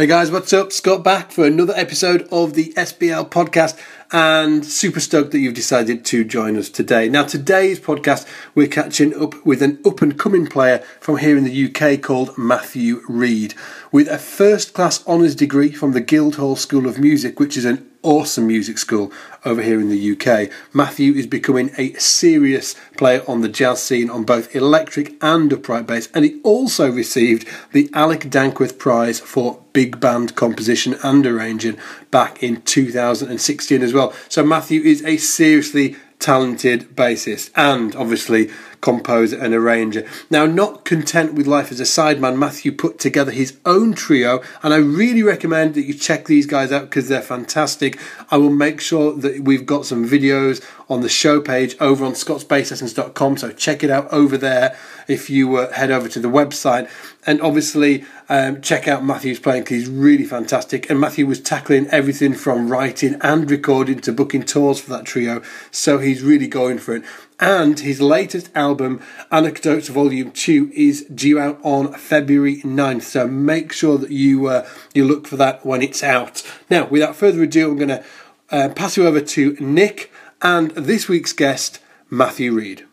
Hey guys, what's up? Scott back for another episode of the SBL podcast and super stoked that you've decided to join us today. Now, today's podcast, we're catching up with an up and coming player from here in the UK called Matthew Read. With a first class honours degree from the Guildhall School of Music, which is an awesome music school over here in the UK. Matthew is becoming a serious player on the jazz scene on both electric and upright bass, and he also received the Alec Dankworth Prize for Big Band Composition and Arranging back in 2016 as well. So Matthew is a seriously talented bassist and obviously composer and arranger. Now, not content with life as a sideman, Matthew put together his own trio, and I really recommend that you check these guys out because they're fantastic. I will make sure that we've got some videos on the show page over on scottsbasslessons.com, so check it out over there if you uh, head over to the website. And obviously, um, check out Matthew's playing because he's really fantastic. And Matthew was tackling everything from writing and recording to booking tours for that trio, so he's really going for it and his latest album, Anecdotes Volume 2, is due out on February 9th. So make sure that you uh, you look for that when it's out. Now, without further ado, I'm going to uh, pass you over to Nick and this week's guest, Matthew Read.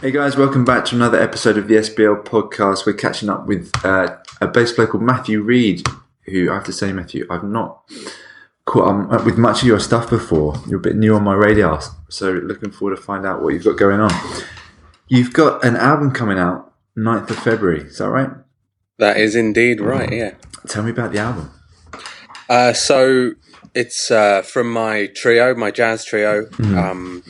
Hey guys, welcome back to another episode of the SBL podcast. We're catching up with uh, a bass player called Matthew Read, who I have to say, Matthew, I've not caught up with much of your stuff before. You're a bit new on my radar, so looking forward to find out what you've got going on. You've got an album coming out 9th of February, is that right? That is indeed right, yeah. Tell me about the album. Uh, so it's uh, from my trio, my jazz trio. Mm-hmm. Um,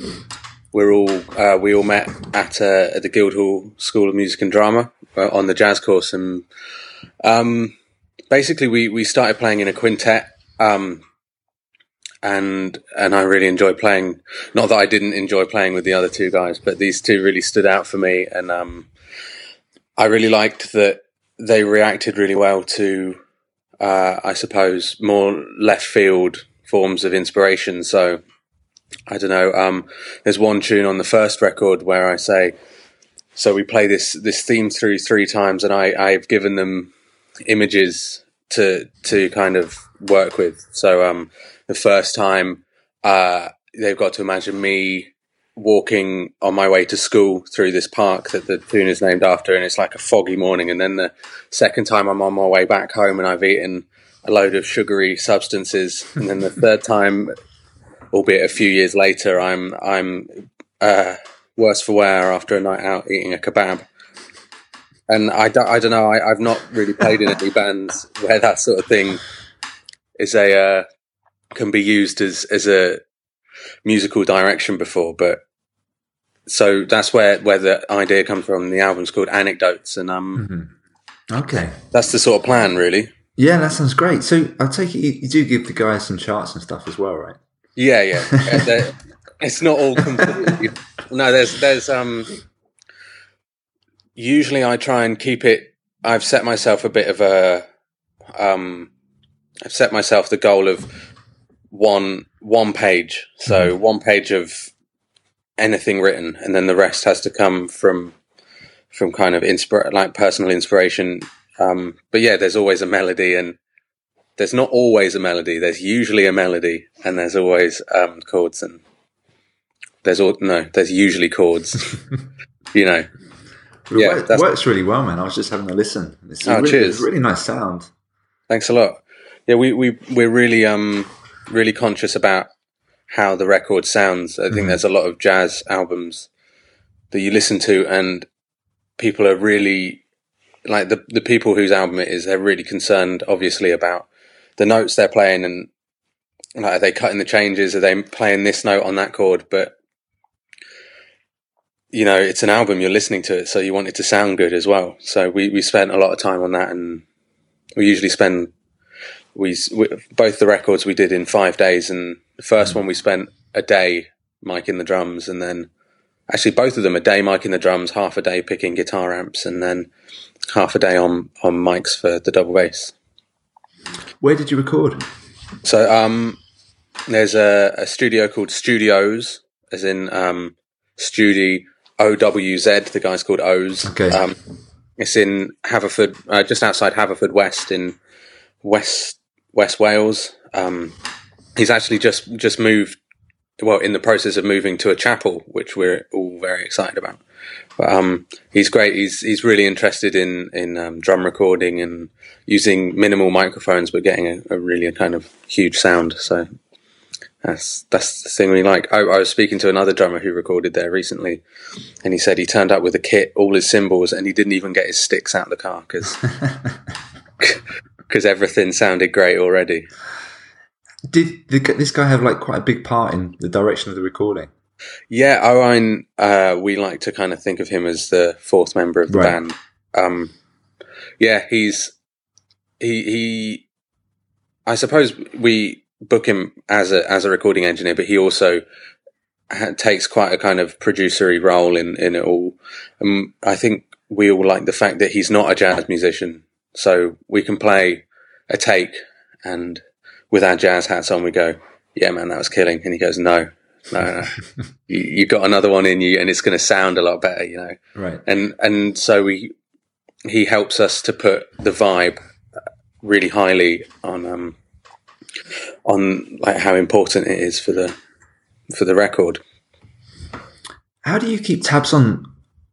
we're all uh, we all met at, uh, at the Guildhall School of Music and Drama uh, on the jazz course, and um, basically we we started playing in a quintet. Um, and and I really enjoy playing. Not that I didn't enjoy playing with the other two guys, but these two really stood out for me, and um, I really liked that they reacted really well to, uh, I suppose, more left field forms of inspiration. So I don't know. Um, there's one tune on the first record where I say, so we play this this theme through three times, and I I've given them images to to kind of work with. So um, the first time, uh, they've got to imagine me walking on my way to school through this park that the tune is named after, and it's like a foggy morning. And then the second time, I'm on my way back home and I've eaten a load of sugary substances. And then the third time, albeit a few years later, I'm I'm uh, worse for wear after a night out eating a kebab. And I don't, I don't know. I, have not really played in any bands where that sort of thing is a uh, can be used as as a musical direction before, but so that's where where the idea comes from. The album's called Anecdotes, and um, mm-hmm. okay, that's the sort of plan, really. Yeah, that sounds great. So I take it you, you, do give the guys some charts and stuff as well, right? Yeah, yeah. it's not all completely. no, there's there's um. Usually, I try and keep it. I've set myself a bit of a um. I've set myself the goal of one one page. So mm-hmm. one page of anything written, and then the rest has to come from from kind of inspire like personal inspiration. Um, but yeah, there's always a melody, and there's not always a melody. There's usually a melody, and there's always um, chords, and there's all no, there's usually chords. you know, it yeah, works, works really well, man. I was just having a listen. It's oh, really, cheers! really nice sound. Thanks a lot. Yeah, we we we're really um really conscious about how the record sounds. I think mm-hmm. there's a lot of jazz albums that you listen to, and people are really like the the people whose album it is. They're really concerned, obviously, about the notes they're playing and like are they cutting the changes? Are they playing this note on that chord? But you know, it's an album. You're listening to it, so you want it to sound good as well. So we we spent a lot of time on that, and we usually spend we, we, both the records we did in five days, and the first mm. one we spent a day miking the drums, and then actually both of them a day miking the drums, half a day picking guitar amps, and then half a day on on mics for the double bass. Where did you record? So um, there's a, a, studio called Studios, as in um, Studio O W Z. The guy's called O's. Okay. Um, it's in Haverford, uh, just outside Haverfordwest in West West Wales. Um, he's actually just just moved. Well, in the process of moving to a chapel, which we're all very excited about. But um, he's great. He's he's really interested in in um, drum recording and using minimal microphones, but getting a, a really kind of huge sound. So that's that's the thing we like. I, I, was speaking to another drummer who recorded there recently, and he said he turned up with a kit, all his cymbals, and he didn't even get his sticks out of the car because because everything sounded great already. Did the, this guy have like quite a big part in the direction of the recording? Yeah, Owen. Uh, we like to kind of think of him as the fourth member of the right. band. Um, yeah, he's he he. I suppose we book him as a as a recording engineer, but he also ha- takes quite a kind of producery role in in it all. Um, I think we all like the fact that he's not a jazz musician, so we can play a take and with our jazz hats on, we go, "Yeah, man, that was killing," and he goes, "No." No, no. you, you got another one in you, and it's going to sound a lot better, you know. Right. And and so we, he helps us to put the vibe really highly on um, on like how important it is for the for the record. How do you keep tabs on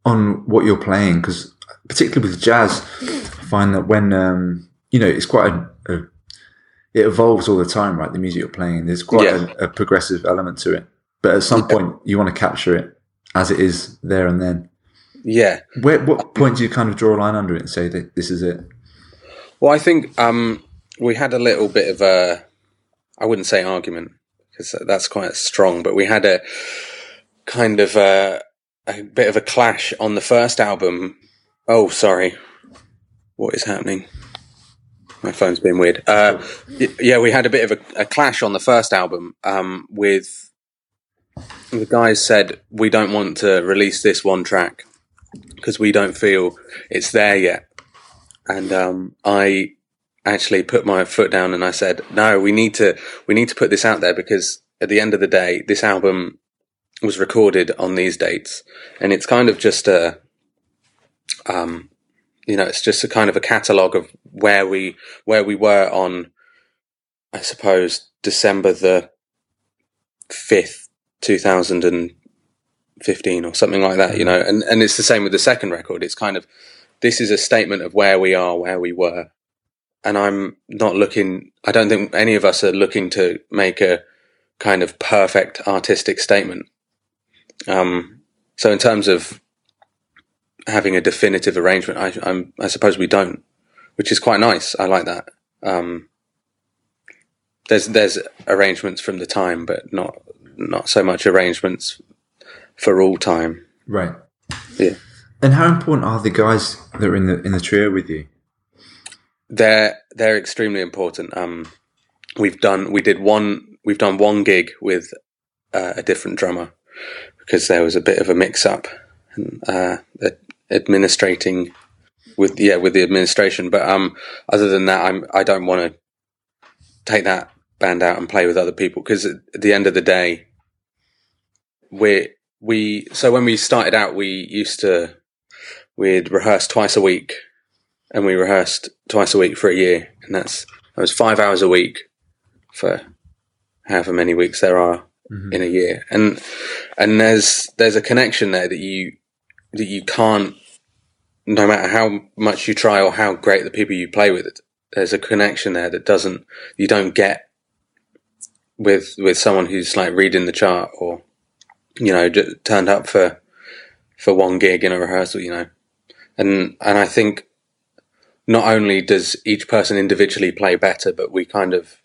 on what you're playing? Because particularly with jazz, I find that when um, you know it's quite a, a, it evolves all the time, right? The music you're playing, there's quite yeah. a, a, progressive element to it. But at some yeah. point, you want to capture it as it is there and then. Yeah. Where, what point do you kind of draw a line under it and say that this is it? Well, I think um, we had a little bit of a I wouldn't say argument because that's quite strong, but we had a kind of a, a bit of a clash on the first album. Oh, sorry. What is happening? My phone's been weird. Uh, yeah, we had a bit of a, a clash on the first album um, with the guys said we don't want to release this one track because we don't feel it's there yet, and um, I actually put my foot down and I said, no, we need to, we need to put this out there because at the end of the day, this album was recorded on these dates and it's kind of just a, um, you know, it's just a kind of a catalogue of where we, where we were on, I suppose, December the 5th, 2015 or something like that, you know, and, and it's the same with the second record. It's kind of, this is a statement of where we are, where we were, and I'm not looking. I don't think any of us are looking to make a kind of perfect artistic statement. Um, so in terms of having a definitive arrangement, I, I'm, I suppose we don't, which is quite nice. I like that. Um, there's there's arrangements from the time, but not not so much arrangements for all time. Right. Yeah. And how important are the guys that are in the in the trio with you? They're they're extremely important. Um, we've done we did one we've done one gig with uh, a different drummer because there was a bit of a mix up and uh, administrating with yeah with the administration. But um, other than that, I'm I don't want to take that band out and play with other people because at the end of the day, we we so when we started out, we used to we'd rehearse twice a week and we rehearsed twice a week for a year, and that's that was five hours a week for however many weeks there are mm-hmm. in a year, and and there's there's a connection there that you that you can't, no matter how much you try or how great the people you play with, there's a connection there that doesn't you don't get with with someone who's like reading the chart or you know just turned up for for one gig in a rehearsal, you know, and and I think not only does each person individually play better, but we kind of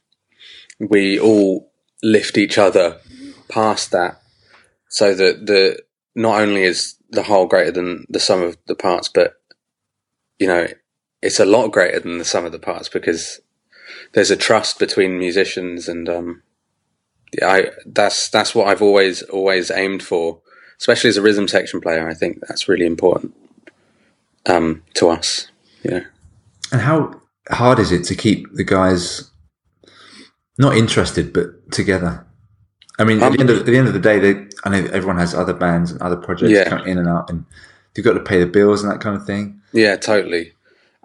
we all lift each other past that, so that the not only is the whole greater than the sum of the parts, but you know it's a lot greater than the sum of the parts because there's a trust between musicians, and um, I that's that's what I've always always aimed for, especially as a rhythm section player. I think that's really important um, to us. Yeah. And how hard is it to keep the guys not interested but together? I mean, um, at, the end of, at the end of the day, they, I know everyone has other bands and other projects yeah. coming in and out, and you've got to pay the bills and that kind of thing. Yeah, totally.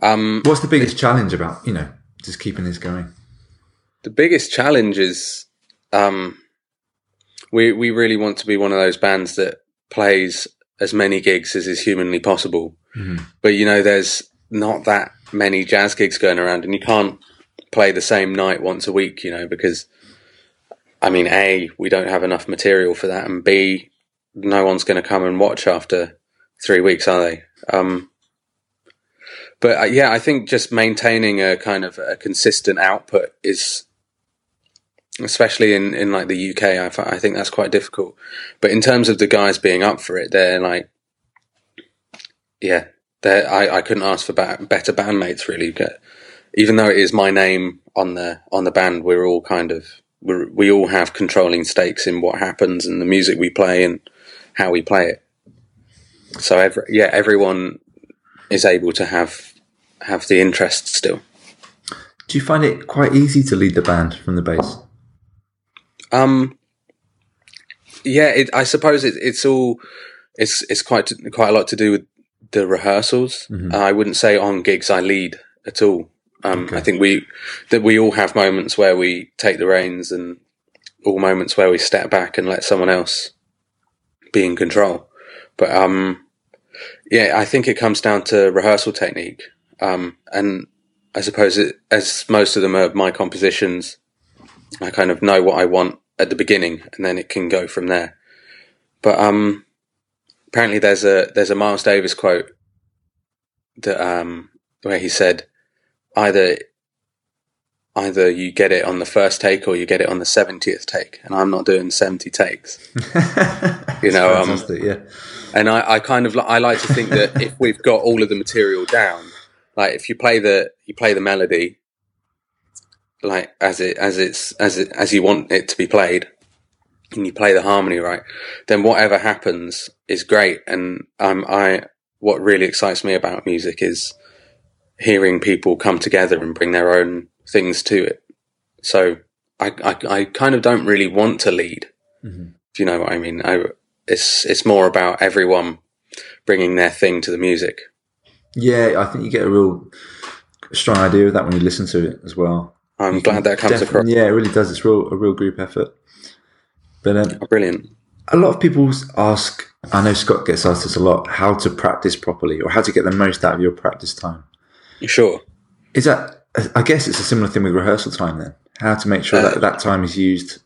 Um, What's the biggest challenge about you know just keeping this going? The biggest challenge is um, we we really want to be one of those bands that plays as many gigs as is humanly possible. Mhm. But you know, there's not that many jazz gigs going around, and you can't play the same night once a week. You know, because I mean, a we don't have enough material for that, and b no one's going to come and watch after three weeks, are they? Um, but uh, yeah, I think just maintaining a kind of a consistent output is, especially in, in like the UK, I, I think that's quite difficult. But in terms of the guys being up for it, they're like, yeah, they're, I, I couldn't ask for ba- better bandmates really. Even though it is my name on the on the band, we're all kind of we're, we all have controlling stakes in what happens and the music we play and how we play it. So every, yeah, everyone is able to have have the interest still. Do you find it quite easy to lead the band from the bass? Um, yeah, it, I suppose it, it's all it's it's quite quite a lot to do with the rehearsals. Mhm. I wouldn't say on gigs I lead at all. Um, Okay. I think we that we all have moments where we take the reins and all moments where we step back and let someone else be in control. But um, yeah, I think it comes down to rehearsal technique. Um, and I suppose it, as most of them are my compositions, I kind of know what I want at the beginning, and then it can go from there. But um, apparently, there's a there's a Miles Davis quote that um, where he said, either either you get it on the first take or you get it on the seventieth take, and I'm not doing seventy takes. you know, um, yeah. And I, I kind of li- I like to think that if we've got all of the material down, like if you play the you play the melody, like as it as it's as it as you want it to be played, and you play the harmony right, then whatever happens is great. And um, I what really excites me about music is hearing people come together and bring their own things to it. So I I, I kind of don't really want to lead, Mhm. if you know what I mean. I it's it's more about everyone bringing their thing to the music. Yeah, I think you get a real strong idea of that when you listen to it as well. I'm You glad that comes across. Yeah, it really does. It's real a real group effort. But um, Brilliant. a lot of people ask. I know Scott gets asked this a lot: how to practice properly, or how to get the most out of your practice time. Sure. Is that? I guess it's a similar thing with rehearsal time. Then, how to make sure Uh, that that time is used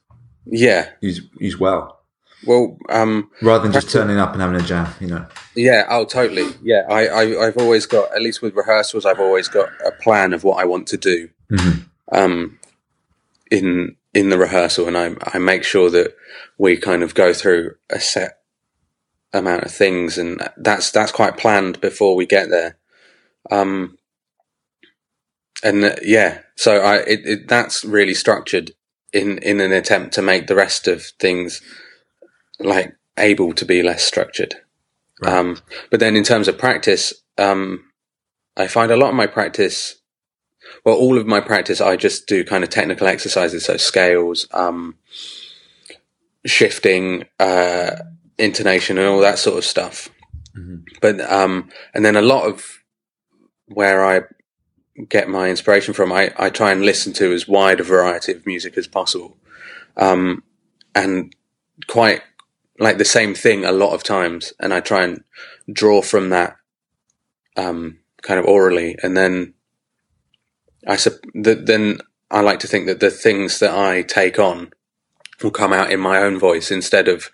Yeah. used used well, Well, um, rather than just turning up and having a jam. You know. yeah. Oh, totally. Yeah. I, I I've always got at least with rehearsals, I've always got a plan of what I want to do. Mhm. Um, in in the rehearsal, and I I make sure that we kind of go through a set amount of things, and that's that's quite planned before we get there. Um, and uh, yeah, so I it, it that's really structured in in an attempt to make the rest of things like able to be less structured. Right. Um, but then in terms of practice, um, I find a lot of my practice, well, all of my practice, I just do kind of technical exercises, so scales, um, shifting, uh, intonation, and all that sort of stuff. Mhm. But um, and then a lot of where I get my inspiration from, I, I try and listen to as wide a variety of music as possible, um, and quite like the same thing a lot of times, and I try and draw from that um, kind of orally, and then I sup- th- then I like to think that the things that I take on will come out in my own voice instead of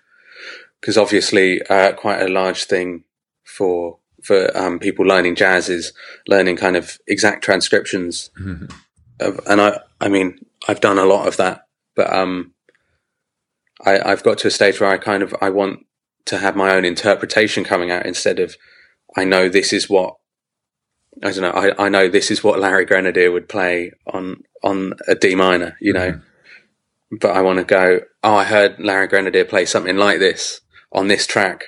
because obviously uh, quite a large thing for for um, people learning jazz is learning kind of exact transcriptions Mhm. of, and I I mean I've done a lot of that, but um, I I've got to a stage where I kind of I want to have my own interpretation coming out instead of I know this is what I don't know I, I know this is what Larry Grenadier would play on on a D minor, you know, but I want to go oh I heard Larry Grenadier play something like this on this track,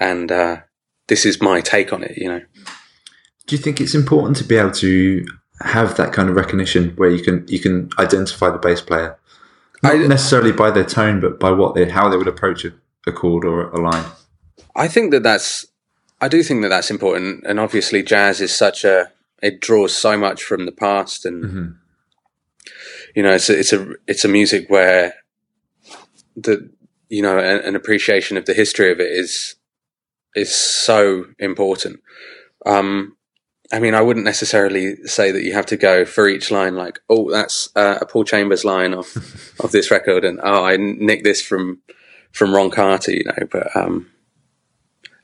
and uh, this is my take on it, you know. Do you think it's important to be able to have that kind of recognition where you can you can identify the bass player, not I- necessarily by their tone, but by what they how they would approach a, a chord or a line? I think that that's, I do think that that's important, and obviously jazz is such a it draws so much from the past, and Mhm. you know, it's a, it's a it's a music where the you know an, an appreciation of the history of it is is so important. Um, I mean, I wouldn't necessarily say that you have to go for each line like, oh, that's uh, a Paul Chambers line of of this record, and oh, I nicked this from from Ron Carter, you know. But um,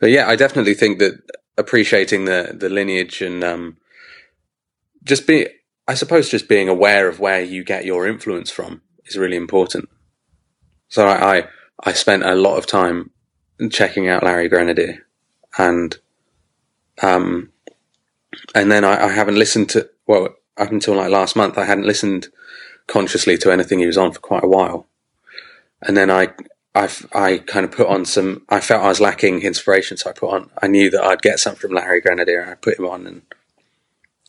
but yeah, I definitely think that appreciating the the lineage and um, just be, I suppose, just being aware of where you get your influence from is really important. So I I, I spent a lot of time checking out Larry Grenadier, and um, and then I, I haven't listened to well up until like last month I hadn't listened consciously to anything he was on for quite a while, and then I I I kind of put on some I felt I was lacking inspiration, so I put on I knew that I'd get something from Larry Grenadier, and I put him on, and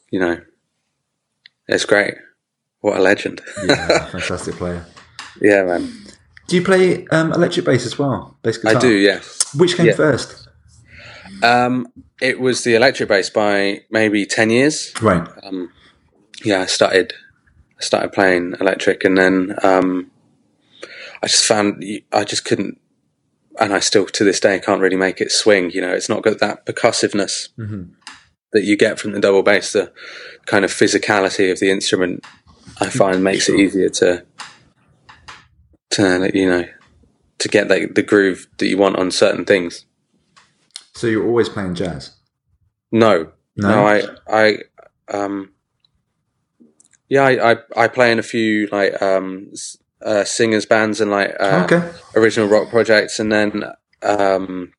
you know, it's great. What a legend! Yeah, fantastic player. yeah, man. Do you play um, electric bass as well? Bass guitar? I do. Yes. Which came Yeah. first? Um, it was the electric bass by maybe ten years. Right. um, yeah, I started I started playing electric, and then um, I just found I just couldn't, and I still to this day can't really make it swing. You know, it's not got that percussiveness Mhm. that you get from the double bass. The kind of physicality of the instrument, I find, makes it easier to to you know to get the, the groove that you want on certain things. So you're always playing jazz? No, No? no, I, I, um, yeah, I, I, I play in a few like um, uh, singers bands and like uh, okay. original rock projects, and then um,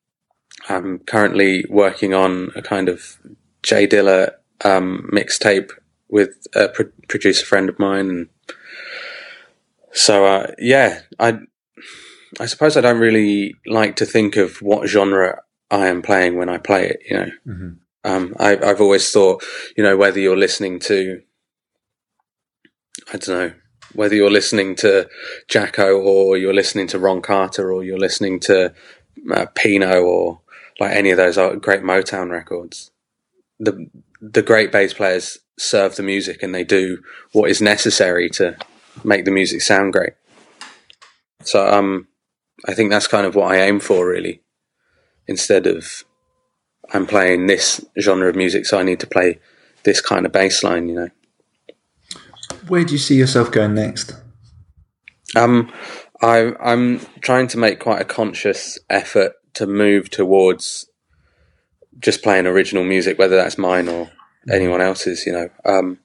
I'm currently working on a kind of Jay Dilla um, mixtape with a pro- producer friend of mine, and so uh, yeah, I, I suppose I don't really like to think of what genre I am playing when I play it, you know. hmm Um, I, I've always thought, you know, whether you're listening to, I don't know, whether you're listening to Jaco or you're listening to Ron Carter or you're listening to uh, Pino or like any of those uh, great Motown records, the the great bass players serve the music and they do what is necessary to make the music sound great. So um, I think that's kind of what I aim for, really. Instead of I'm playing this genre of music, so I need to play this kind of bass line, you know. Where do you see yourself going next? Um, I, I'm trying to make quite a conscious effort to move towards just playing original music, whether that's mine or anyone else's. You know, um,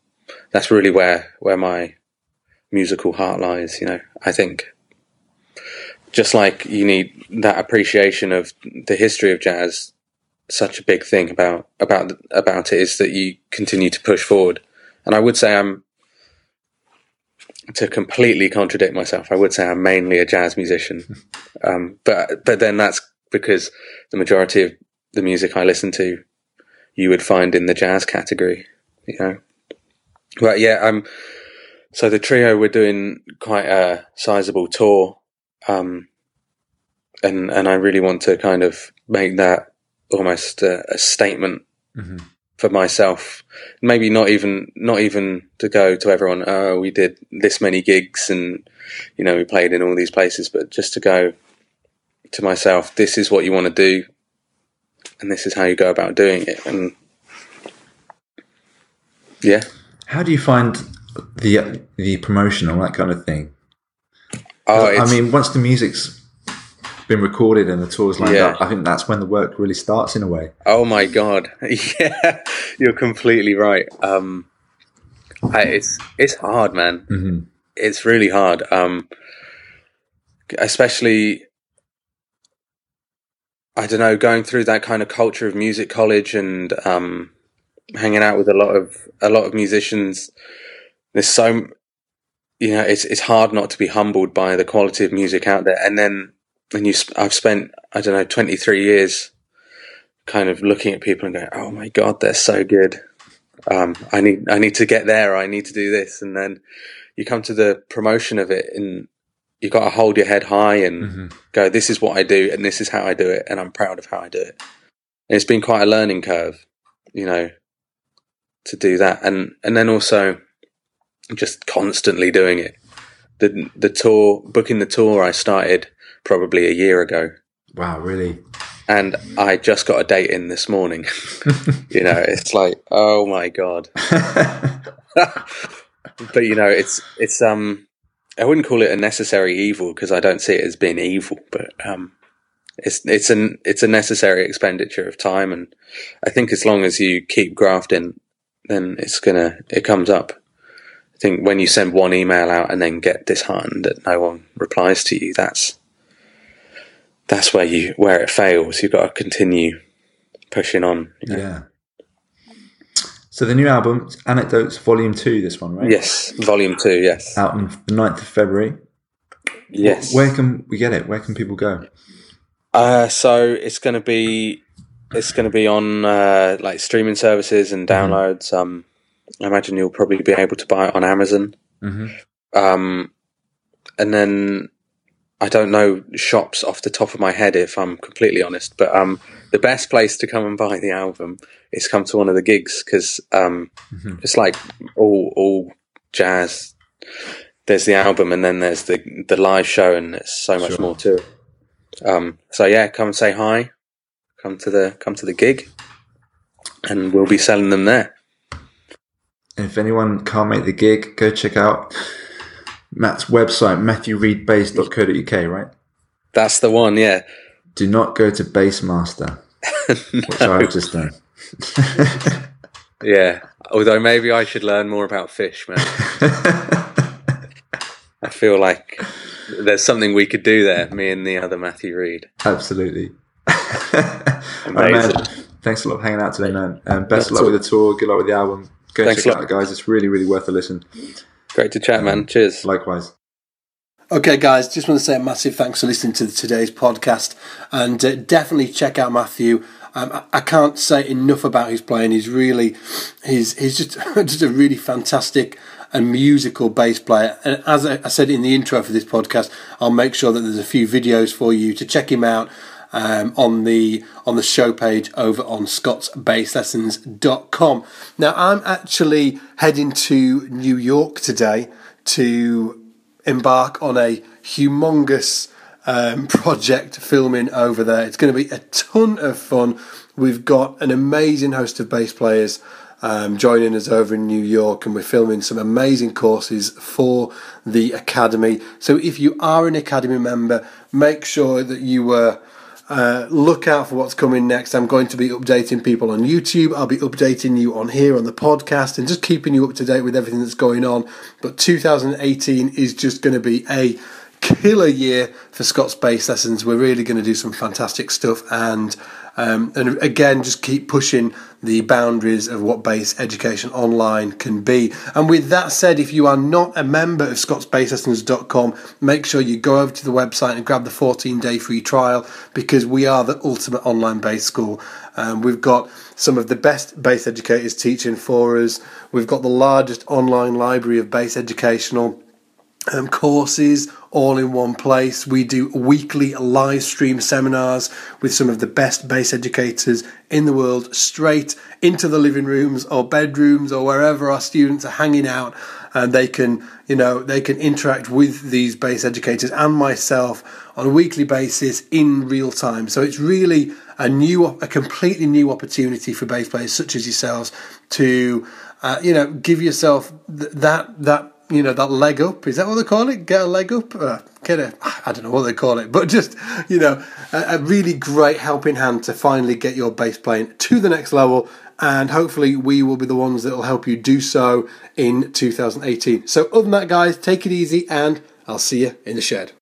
that's really where where my musical heart lies. You know, I think just like you need that appreciation of the history of jazz, such a big thing about about about it is that you continue to push forward. And I would say I'm to completely contradict myself, I would say I'm mainly a jazz musician. Um, but but then that's because the majority of the music I listen to, you would find in the jazz category, you know. But yeah, um, so the trio we're doing quite a sizable tour, um, and and I really want to kind of make that almost a, a statement hmm for myself. Maybe not even not even to go to everyone. Oh, we did this many gigs, and you know we played in all these places. But just to go to myself, this is what you want to do, and this is how you go about doing it. And yeah, How do you find the the promotion and that kind of thing? oh, I mean, once the music's been recorded and the tour's lined Yeah. up, I think that's when the work really starts in a way. Oh my god! yeah, you're completely right. Um, I, it's it's hard, man. hmm It's really hard. Um, especially, I don't know, going through that kind of culture of music college and um, hanging out with a lot of a lot of musicians. There's so, you know, it's it's hard not to be humbled by the quality of music out there. And then when you I've spent I don't know, 23 years kind of looking at people and going, "Oh my god, they're so good." Um, I need I need to get there. I need to do this, and then you come to the promotion of it, and you've got to hold your head high and hmm go, "This is what I do, and this is how I do it, and I'm proud of how I do it." And it's been quite a learning curve, you know. to do that, and and then also just constantly doing it. The the tour booking the tour I started probably a year ago, Wow, really? and I just got a date in this morning. you know, it's like oh my god. but you know, it's it's um, I wouldn't call it a necessary evil because I don't see it as being evil, but um, it's it's an it's a necessary expenditure of time, and I think as long as you keep grafting, then it's gonna it comes up. Think when you send one email out and then get disheartened that no one replies to you, that's that's where you where it fails. You've got to continue pushing on. you know. Yeah. So the new album, Anecdotes Volume 2, this one, right? Yes, volume two. Yes, Out on the 9th of February. yes. Where can we get it? Where can people go? Uh, so it's going to be it's going to be on uh, like streaming services and downloads. Um, I imagine you'll probably be able to buy it on Amazon. Mhm. Um, and then I don't know shops off the top of my head if I'm completely honest, but um, the best place to come and buy the album is come to one of the gigs because um, Mhm. it's like all all jazz. There's the album, and then there's the the live show, and there's so much Sure. more to it. Um, so yeah, come and say hi. Come to the come to the gig, and we'll be selling them there. If anyone can't make the gig, go check out Matt's website, matthewreadbass.co.uk, right? That's the one. Yeah. Do not go to Bassmaster, which I've just done. Yeah. Although maybe I should learn more about fish, man. I feel like there's something we could do there, me and the other Matthew Reed. Absolutely. All right, man. Amazing. Thanks a lot for hanging out today, man. Um, best of luck all. with the tour. Good luck with the album. Go Thanks check a it lot. out, guys. It's really, really worth a listen. Great to chat, man. Cheers. Likewise. Okay, guys, just want to say a massive thanks for listening to today's podcast, and uh, definitely check out Matthew. Um, I, I can't say enough about his playing. He's really, he's he's just just a really fantastic and musical bass player. And as I, I said in the intro for this podcast, I'll make sure that there's a few videos for you to check him out um, on the on the show page over on scottsbasslessons.com. Now I'm actually heading to New York today to embark on a humongous um, project filming over there. It's going to be a ton of fun. We've got an amazing host of bass players um, joining us over in New York, and we're filming some amazing courses for the academy. So if you are an academy member, make sure that you uh, uh, look out for what's coming next. I'm going to be updating people on YouTube. I'll be updating you on here on the podcast and just keeping you up to date with everything that's going on. But 2018 is just going to be a killer year for Scott's bass lessons. We're really going to do some fantastic stuff and um, and again just keep pushing the boundaries of what bass education online can be. And with that said, if you are not a member of scottsbasslessons.com, make sure you go over to the website and grab the 14 day free trial because we are the ultimate online bass school. Um, we've got some of the best bass educators teaching for us. We've got the largest online library of bass educational um, courses all in one place. We do weekly live stream seminars with some of the best bass educators in the world straight into the living rooms or bedrooms or wherever our students are hanging out and they can you know they can interact with these bass educators and myself on a weekly basis in real time so it's really a new a completely new opportunity for bass players such as yourselves to uh, you know give yourself th- that that you know that leg up is that what they call it? Get a leg up? Uh, get a i don't know what they call it but just you know a, a really great helping hand to finally get your bass playing to the next level and hopefully we will be the ones that will help you do so in 2018 so other than that guys take it easy and i'll see you in the shed